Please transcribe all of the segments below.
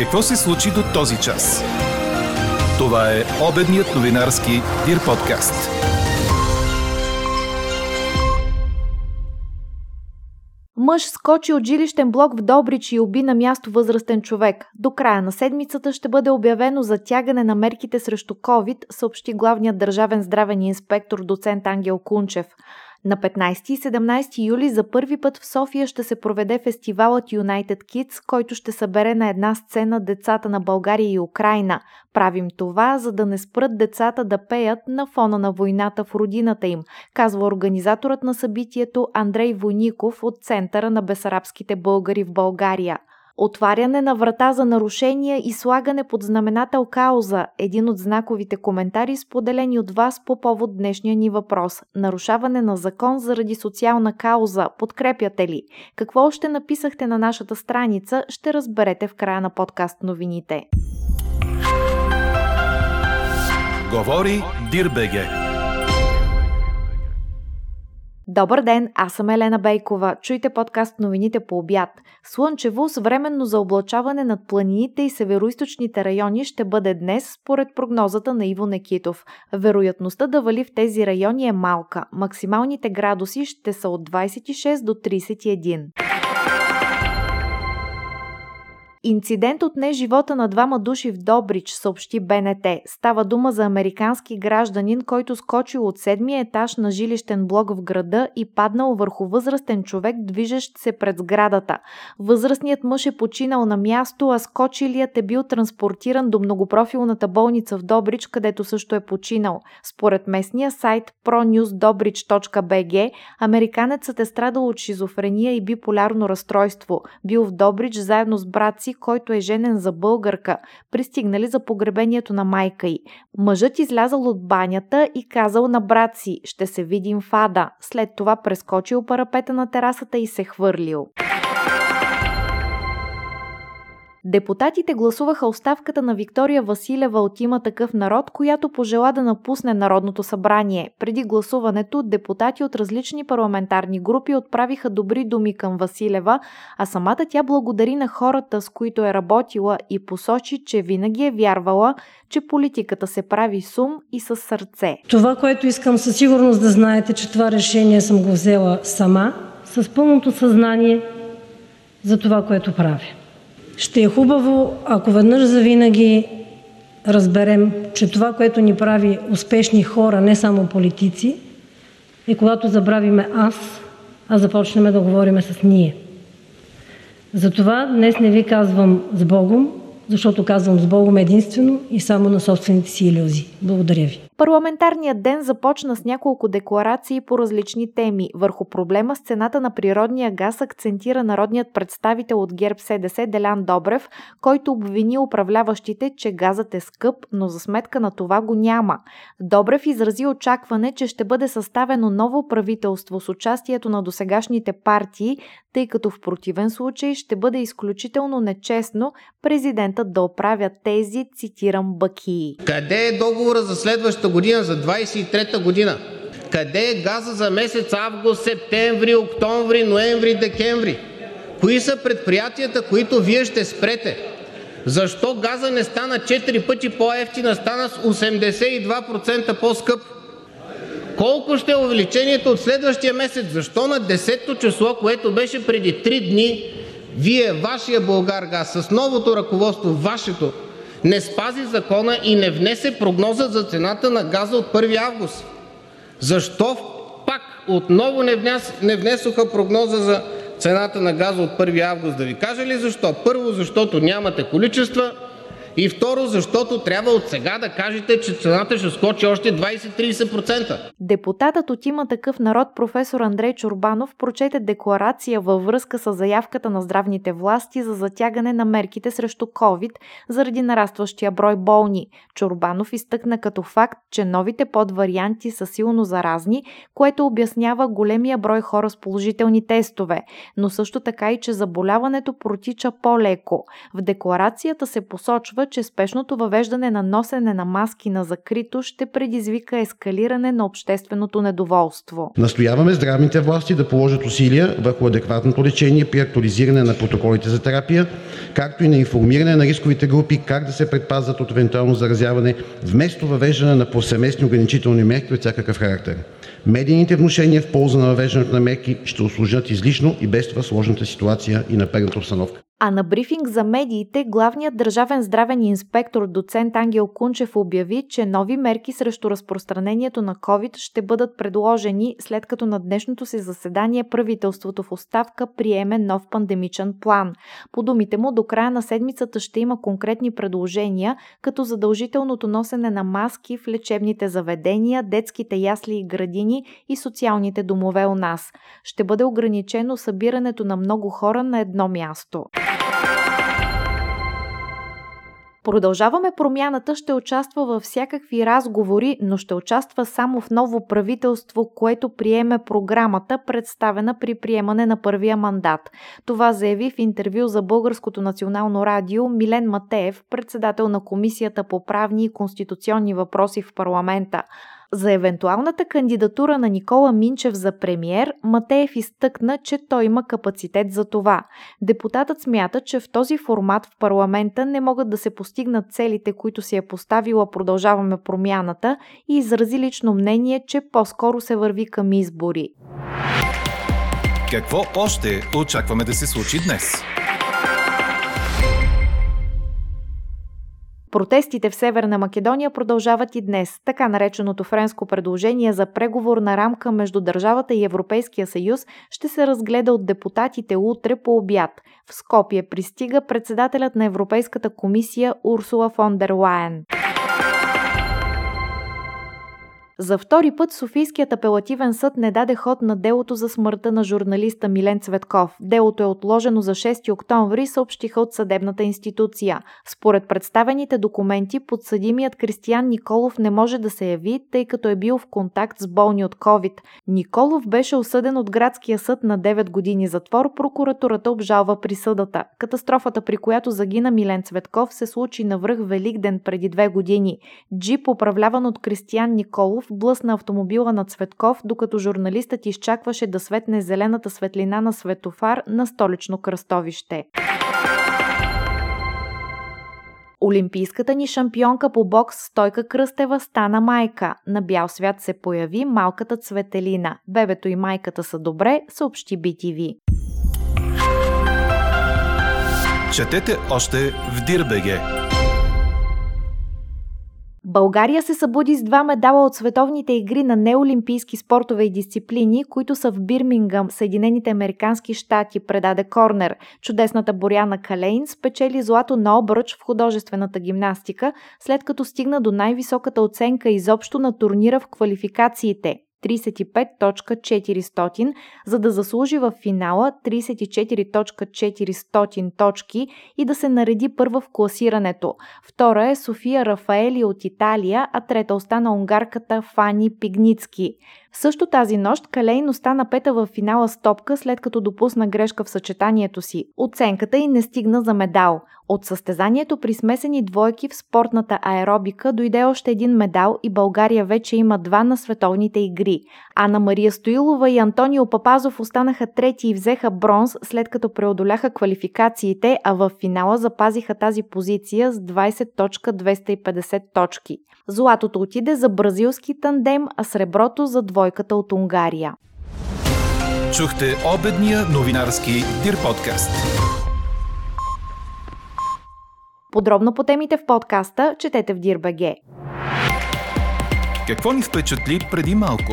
Какво се случи до този час? Това е обедният новинарски Дир подкаст. Мъж скочи от жилищен блок в Добрич и уби на място възрастен човек. До края на седмицата ще бъде обявено затягане на мерките срещу COVID, съобщи главният държавен здравен инспектор доцент Ангел Кунчев. На 15 и 17 юли за първи път в София ще се проведе фестивалът United Kids, който ще събере на една сцена децата на България и Украина. Правим това, за да не спрат децата да пеят на фона на войната в родината им, казва организаторът на събитието Андрей Войников от Центъра на бесарабските българи в България. Отваряне на врата за нарушения и слагане под знаменател кауза – един от знаковите коментари, споделени от вас по повод днешния ни въпрос. Нарушаване на закон заради социална кауза. Подкрепяте ли? Какво още написахте на нашата страница, ще разберете в края на подкаст новините. Говори Дирбеге. Добър ден, аз съм Елена Бейкова. Чуйте подкаст новините по обяд. Слънчево с временно за облачаване над планините и североисточните райони ще бъде днес, според прогнозата на Иво Некитов. Вероятността да вали в тези райони е малка. Максималните градуси ще са от 26 до 31. Инцидент отне живота на двама души в Добрич, съобщи БНТ. Става дума за американски гражданин, който скочил от седмия етаж на жилищен блок в града и паднал върху възрастен човек, движещ се пред сградата. Възрастният мъж е починал на място, а скочилият е бил транспортиран до многопрофилната болница в Добрич, където също е починал. Според местния сайт pronewsdobridge.bg, американецът е страдал от шизофрения и биполярно разстройство. Бил в Добрич заедно с брат си си, който е женен за българка, пристигнали за погребението на майка й. Мъжът излязал от банята и казал на брат си, ще се видим в Ада. След това прескочил парапета на терасата и се хвърлил. Депутатите гласуваха оставката на Виктория Василева от има такъв народ, която пожела да напусне Народното събрание. Преди гласуването депутати от различни парламентарни групи отправиха добри думи към Василева, а самата тя благодари на хората, с които е работила и посочи, че винаги е вярвала, че политиката се прави с ум и с сърце. Това, което искам със сигурност да знаете, че това решение съм го взела сама, с пълното съзнание за това, което правя. Ще е хубаво, ако веднъж завинаги разберем, че това, което ни прави успешни хора, не само политици, е когато забравиме аз, а започнем да говорим с ние. Затова днес не ви казвам с Богом, защото казвам с Богом единствено и само на собствените си иллюзии. Благодаря ви. Парламентарният ден започна с няколко декларации по различни теми. Върху проблема с цената на природния газ акцентира народният представител от ГЕРБ СДС Делян Добрев, който обвини управляващите, че газът е скъп, но за сметка на това го няма. Добрев изрази очакване, че ще бъде съставено ново правителство с участието на досегашните партии, тъй като в противен случай ще бъде изключително нечестно президентът да оправя тези, цитирам, бакии. Къде е договора за следващата година, за 23-та година? Къде е газа за месец август, септември, октомври, ноември, декември? Кои са предприятията, които Вие ще спрете? Защо газа не стана 4 пъти по-ефтин, а стана с 82% по-скъп? Колко ще е увеличението от следващия месец? Защо на 10-то число, което беше преди 3 дни, Вие, Вашия Булгаргаз, с новото ръководство, Вашето, не спази закона и не внесе прогноза за цената на газа от 1 август? Защо пак отново не внесоха прогноза за цената на газа от 1 август? Да Ви кажа ли защо? Първо, защото нямате количества, и второ, защото трябва от сега да кажете, че цената ще скочи още 20-30%. Депутатът от има такъв народ професор Андрей Чорбанов прочете декларация във връзка с заявката на здравните власти за затягане на мерките срещу COVID заради нарастващия брой болни. Чорбанов изтъкна като факт, че новите подварианти са силно заразни, което обяснява големия брой хора с положителни тестове, но също така и, че заболяването протича по-леко. В декларацията се посочва, посочва, че спешното въвеждане на носене на маски на закрито ще предизвика ескалиране на общественото недоволство. Настояваме здравните власти да положат усилия върху адекватното лечение при актуализиране на протоколите за терапия, както и на информиране на рисковите групи как да се предпазват от евентуално заразяване, вместо въвеждане на повсеместни ограничителни мерки от всякакъв характер. Медийните внушения в полза на въвеждането на мерки ще усложнят излишно и без това сложната ситуация и напрегната обстановка. А на брифинг за медиите главният държавен здравен инспектор доцент Ангел Кунчев обяви, че нови мерки срещу разпространението на COVID ще бъдат предложени след като на днешното си заседание правителството в оставка приеме нов пандемичен план. По думите му, до края на седмицата ще има конкретни предложения, като задължителното носене на маски в лечебните заведения, детските ясли и градини и социалните домове у нас. Ще бъде ограничено събирането на много хора на едно място. Продължаваме промяната ще участва във всякакви разговори, но ще участва само в ново правителство, което приеме програмата, представена при приемане на първия мандат. Това заяви в интервю за Българското национално радио Милен Матеев, председател на Комисията по правни и конституционни въпроси в парламента. За евентуалната кандидатура на Никола Минчев за премьер, Матеев изтъкна, че той има капацитет за това. Депутатът смята, че в този формат в парламента не могат да се постигнат целите, които си е поставила Продължаваме промяната и изрази лично мнение, че по-скоро се върви към избори. Какво още очакваме да се случи днес? Протестите в Северна Македония продължават и днес. Така нареченото френско предложение за преговорна рамка между държавата и Европейския съюз ще се разгледа от депутатите утре по обяд. В Скопие пристига председателят на Европейската комисия Урсула фон дер Лайен. За втори път Софийският апелативен съд не даде ход на делото за смъртта на журналиста Милен Цветков. Делото е отложено за 6 октомври, съобщиха от съдебната институция. Според представените документи, подсъдимият Кристиян Николов не може да се яви, тъй като е бил в контакт с болни от COVID. Николов беше осъден от градския съд на 9 години затвор, прокуратурата обжалва присъдата. Катастрофата, при която загина Милен Цветков, се случи на връх Великден преди две години. Джип, управляван от Кристиян Николов, блъсна автомобила на Цветков, докато журналистът изчакваше да светне зелената светлина на светофар на столично кръстовище. Олимпийската ни шампионка по бокс Стойка Кръстева стана майка. На бял свят се появи малката Цветелина. Бебето и майката са добре, съобщи BTV. Четете още в Дирбеге! България се събуди с два медала от световните игри на неолимпийски спортове и дисциплини, които са в Бирмингъм, Съединените Американски щати, предаде Корнер. Чудесната Боряна Калейн спечели злато на обръч в художествената гимнастика, след като стигна до най-високата оценка изобщо на турнира в квалификациите 35.400, за да заслужи в финала 34.400 точки и да се нареди първа в класирането. Втора е София Рафаели от Италия, а трета остана унгарката Фани Пигницки. Също тази нощ Калейн остана пета в финала с топка, след като допусна грешка в съчетанието си. Оценката й не стигна за медал. От състезанието при смесени двойки в спортната аеробика дойде още един медал и България вече има два на световните игри. Ана Мария Стоилова и Антонио Папазов останаха трети и взеха бронз, след като преодоляха квалификациите, а в финала запазиха тази позиция с 20.250 точки. Златото отиде за бразилски тандем, а среброто за двойката от Унгария. Чухте обедния новинарски Дир подкаст. Подробно по темите в подкаста четете в Дирбеге. Какво ни впечатли преди малко?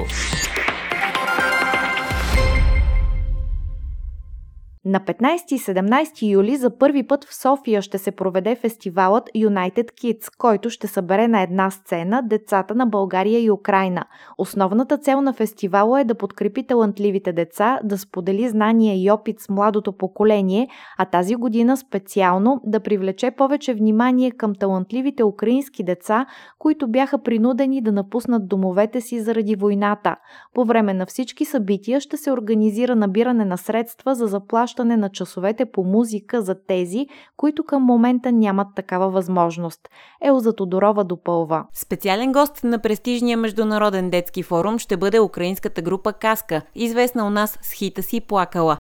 На 15 и 17 юли за първи път в София ще се проведе фестивалът United Kids, който ще събере на една сцена децата на България и Украина. Основната цел на фестивала е да подкрепи талантливите деца, да сподели знания и опит с младото поколение, а тази година специално да привлече повече внимание към талантливите украински деца, които бяха принудени да напуснат домовете си заради войната. По време на всички събития ще се организира набиране на средства за заплащане заплащане на часовете по музика за тези, които към момента нямат такава възможност. Елза Тодорова допълва. Специален гост на престижния международен детски форум ще бъде украинската група Каска, известна у нас с хита си Плакала.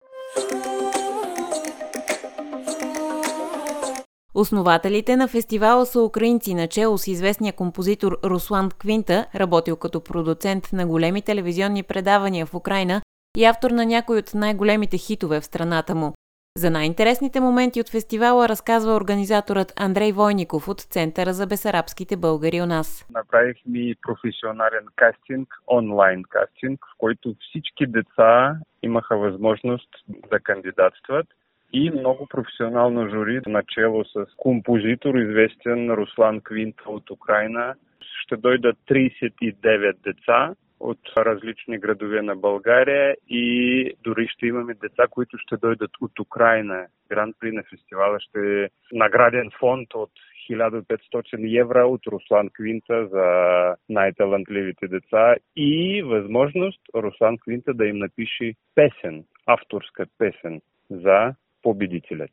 Основателите на фестивала са украинци, начало с известния композитор Руслан Квинта, работил като продуцент на големи телевизионни предавания в Украина и автор на някои от най-големите хитове в страната му. За най-интересните моменти от фестивала разказва организаторът Андрей Войников от Центъра за бесарабските българи у нас. Направихме професионален кастинг, онлайн кастинг, в който всички деца имаха възможност да кандидатстват и много професионално жури, начало с композитор, известен Руслан Квинт от Украина. Ще дойдат 39 деца от различни градове на България и дори ще имаме деца, които ще дойдат от Украина. Гранд при на фестивала ще е награден фонд от 1500 евро от Руслан Квинта за най-талантливите деца и възможност Руслан Квинта да им напише песен, авторска песен за победителят.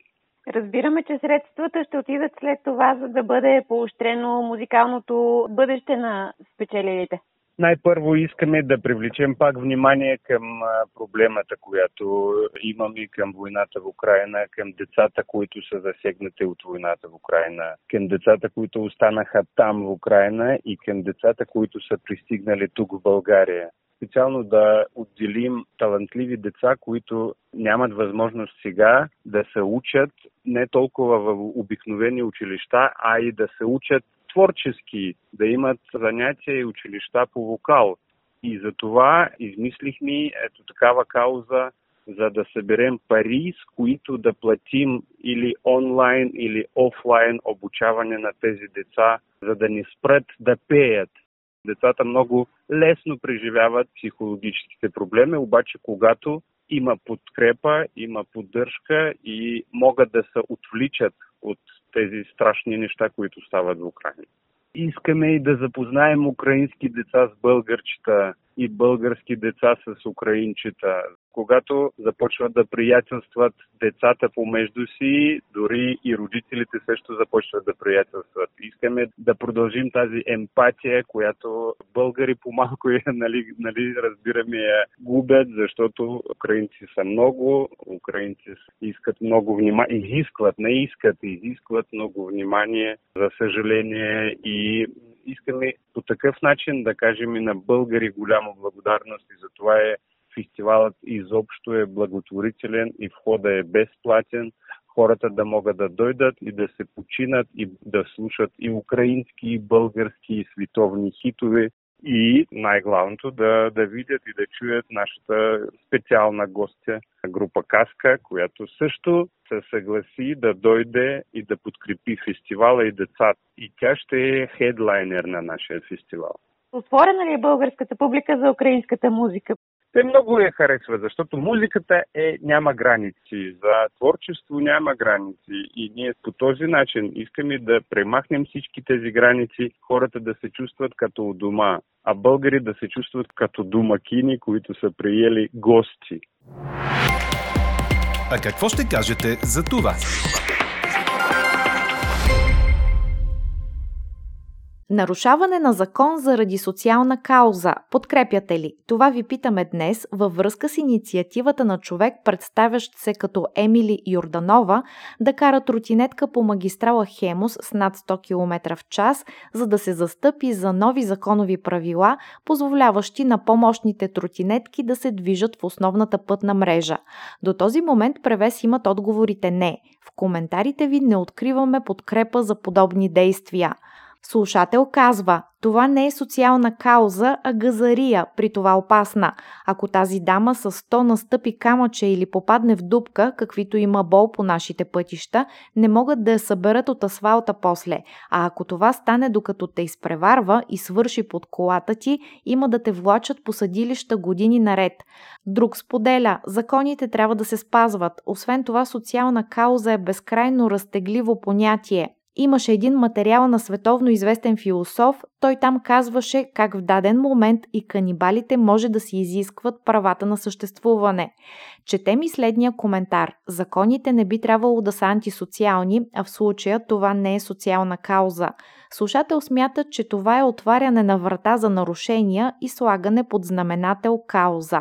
Разбираме, че средствата ще отидат след това, за да бъде поощрено музикалното бъдеще на спечелилите. Най-първо искаме да привлечем пак внимание към проблемата, която имаме към войната в Украина, към децата, които са засегнати от войната в Украина, към децата, които останаха там в Украина и към децата, които са пристигнали тук в България. Специално да отделим талантливи деца, които нямат възможност сега да се учат не толкова в обикновени училища, а и да се учат творчески, да имат занятия и училища по вокал. И за това измислихме ето такава кауза, за да съберем пари, с които да платим или онлайн, или офлайн обучаване на тези деца, за да ни спрат да пеят. Децата много лесно преживяват психологическите проблеми, обаче когато има подкрепа, има поддръжка и могат да се отвличат от тези страшни неща, които стават в Украина. Искаме и да запознаем украински деца с българчета и български деца с украинчета. Когато започват да приятелстват децата помежду си, дори и родителите също започват да приятелстват. Искаме да продължим тази емпатия, която българи по-малко нали, нали, разбираме я губят, защото украинци са много, украинци искат много внимание, изискват, не искат, изискват много внимание, за съжаление и искаме по такъв начин да кажем и на българи голяма благодарност и за това е фестивалът изобщо е благотворителен и входа е безплатен. Хората да могат да дойдат и да се починат и да слушат и украински, и български, и световни хитове. И най-главното да, да видят и да чуят нашата специална гостя, група Каска, която също се съгласи да дойде и да подкрепи фестивала и децата. И тя ще е хедлайнер на нашия фестивал. Отворена ли е българската публика за украинската музика? Те много я харесват, защото музиката е, няма граници. За творчество няма граници. И ние по този начин искаме да премахнем всички тези граници, хората да се чувстват като у дома, а българи да се чувстват като домакини, които са приели гости. А какво ще кажете за това? Нарушаване на закон заради социална кауза. Подкрепяте ли? Това ви питаме днес във връзка с инициативата на човек, представящ се като Емили Йорданова, да кара тротинетка по магистрала Хемус с над 100 км в час, за да се застъпи за нови законови правила, позволяващи на помощните тротинетки да се движат в основната пътна мрежа. До този момент превес имат отговорите не. В коментарите ви не откриваме подкрепа за подобни действия. Слушател казва, това не е социална кауза, а газария, при това опасна. Ако тази дама с 100 настъпи камъче или попадне в дупка, каквито има бол по нашите пътища, не могат да я съберат от асфалта после. А ако това стане докато те изпреварва и свърши под колата ти, има да те влачат по съдилища години наред. Друг споделя, законите трябва да се спазват. Освен това, социална кауза е безкрайно разтегливо понятие. Имаше един материал на световно известен философ, той там казваше как в даден момент и канибалите може да си изискват правата на съществуване. Чете ми следния коментар. Законите не би трябвало да са антисоциални, а в случая това не е социална кауза. Слушател смята, че това е отваряне на врата за нарушения и слагане под знаменател кауза.